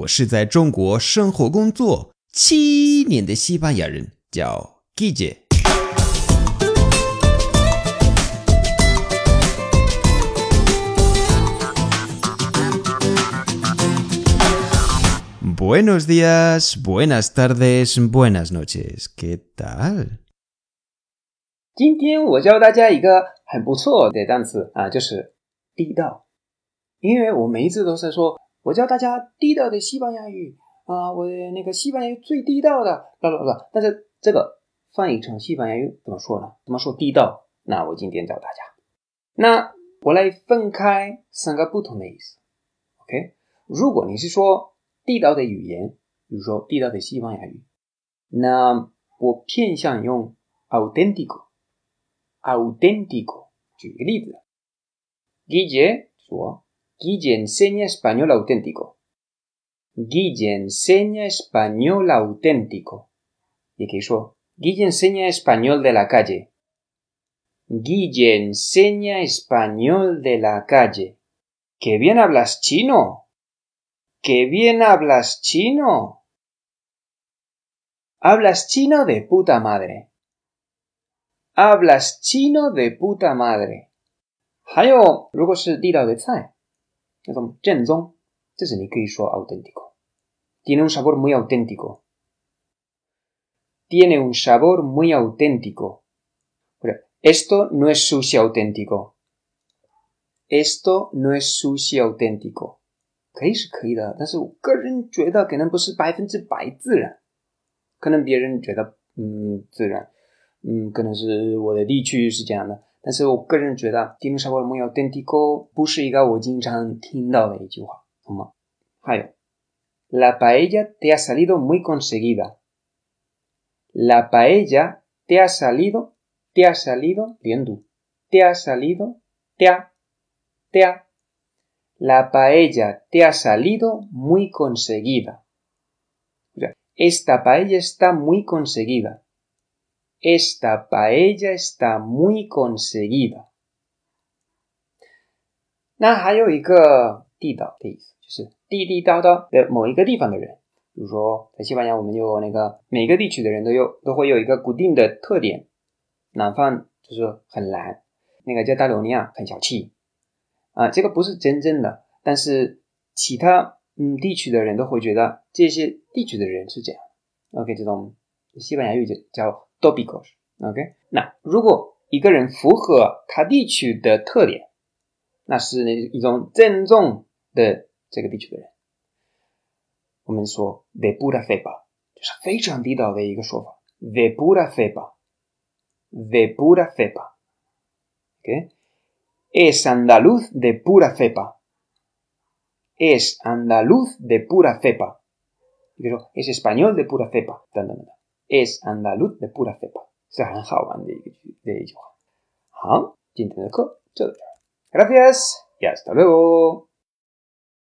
我是在中国生活工作七年的西班牙人，叫 g i j e Buenos días, buenas tardes, buenas noches. ¿Qué tal? 今天我教大家一个很不错的单词啊，就是地道。因为我每一次都在说我教大家地道的西班牙语啊，我那个西班牙语最地道的，不不不。但是这个翻译成西班牙语怎么说呢？怎么说地道？那我今天教大家。那我来分开三个不同的意思。OK，如果你是说地道的语言，比如说地道的西班牙语，那我偏向用 auténtico。auténtico。举个例子，Guille 说 Guille enseña español auténtico. Guille enseña español auténtico. Y. Guille enseña español de la calle. Guille enseña español de la calle. ¡Qué bien hablas chino! ¡Qué bien hablas chino! Hablas chino de puta madre. Hablas chino de puta madre. Hayo, luego se tira de 地道的菜，那种正宗，这是你可以说 auténtico。Tiene un sabor muy auténtico。Tiene un sabor muy auténtico。或者，esto no es sushi auténtico。Esto no es sushi auténtico。可以是可以的，但是我个人觉得可能不是百分之百自然，可能别人觉得嗯自然。嗯，可能是我的地区是这样的， 但是我个人觉得 “tiene sabor muy auténtico” 不是一个我经常听到的一句话，好吗？还有，“la paella te ha salido muy conseguida”，“la paella te ha salido te ha salido” 连读，“te ha salido te ha te ha”，“la paella te ha salido muy conseguida”，o sea esta paella está muy conseguida。 Esta paella está muy conseguida。那还有一个地道的意思，就是地地道道的某一个地方的人。比如说，在西班牙，我们有那个每个地区的人都有都会有一个固定的特点。南方就是很懒，那个叫大流尼亚很小气啊，这个不是真正的，但是其他嗯地区的人都会觉得这些地区的人是这样。OK，这种西班牙语就叫。Tópicos，OK？那如果一个人符合他地区的特点，那是一种正宗的这个地区的人。我们说 de pura cepa，就是非常地道的一个说法。de pura cepa，de pura cepa，OK？Es andaluz de pura cepa，es andaluz de pura cepa。比如说，es español de pura cepa，等等等等。 es andaluz de pura cepa. Se han de ello. Gracias y hasta luego.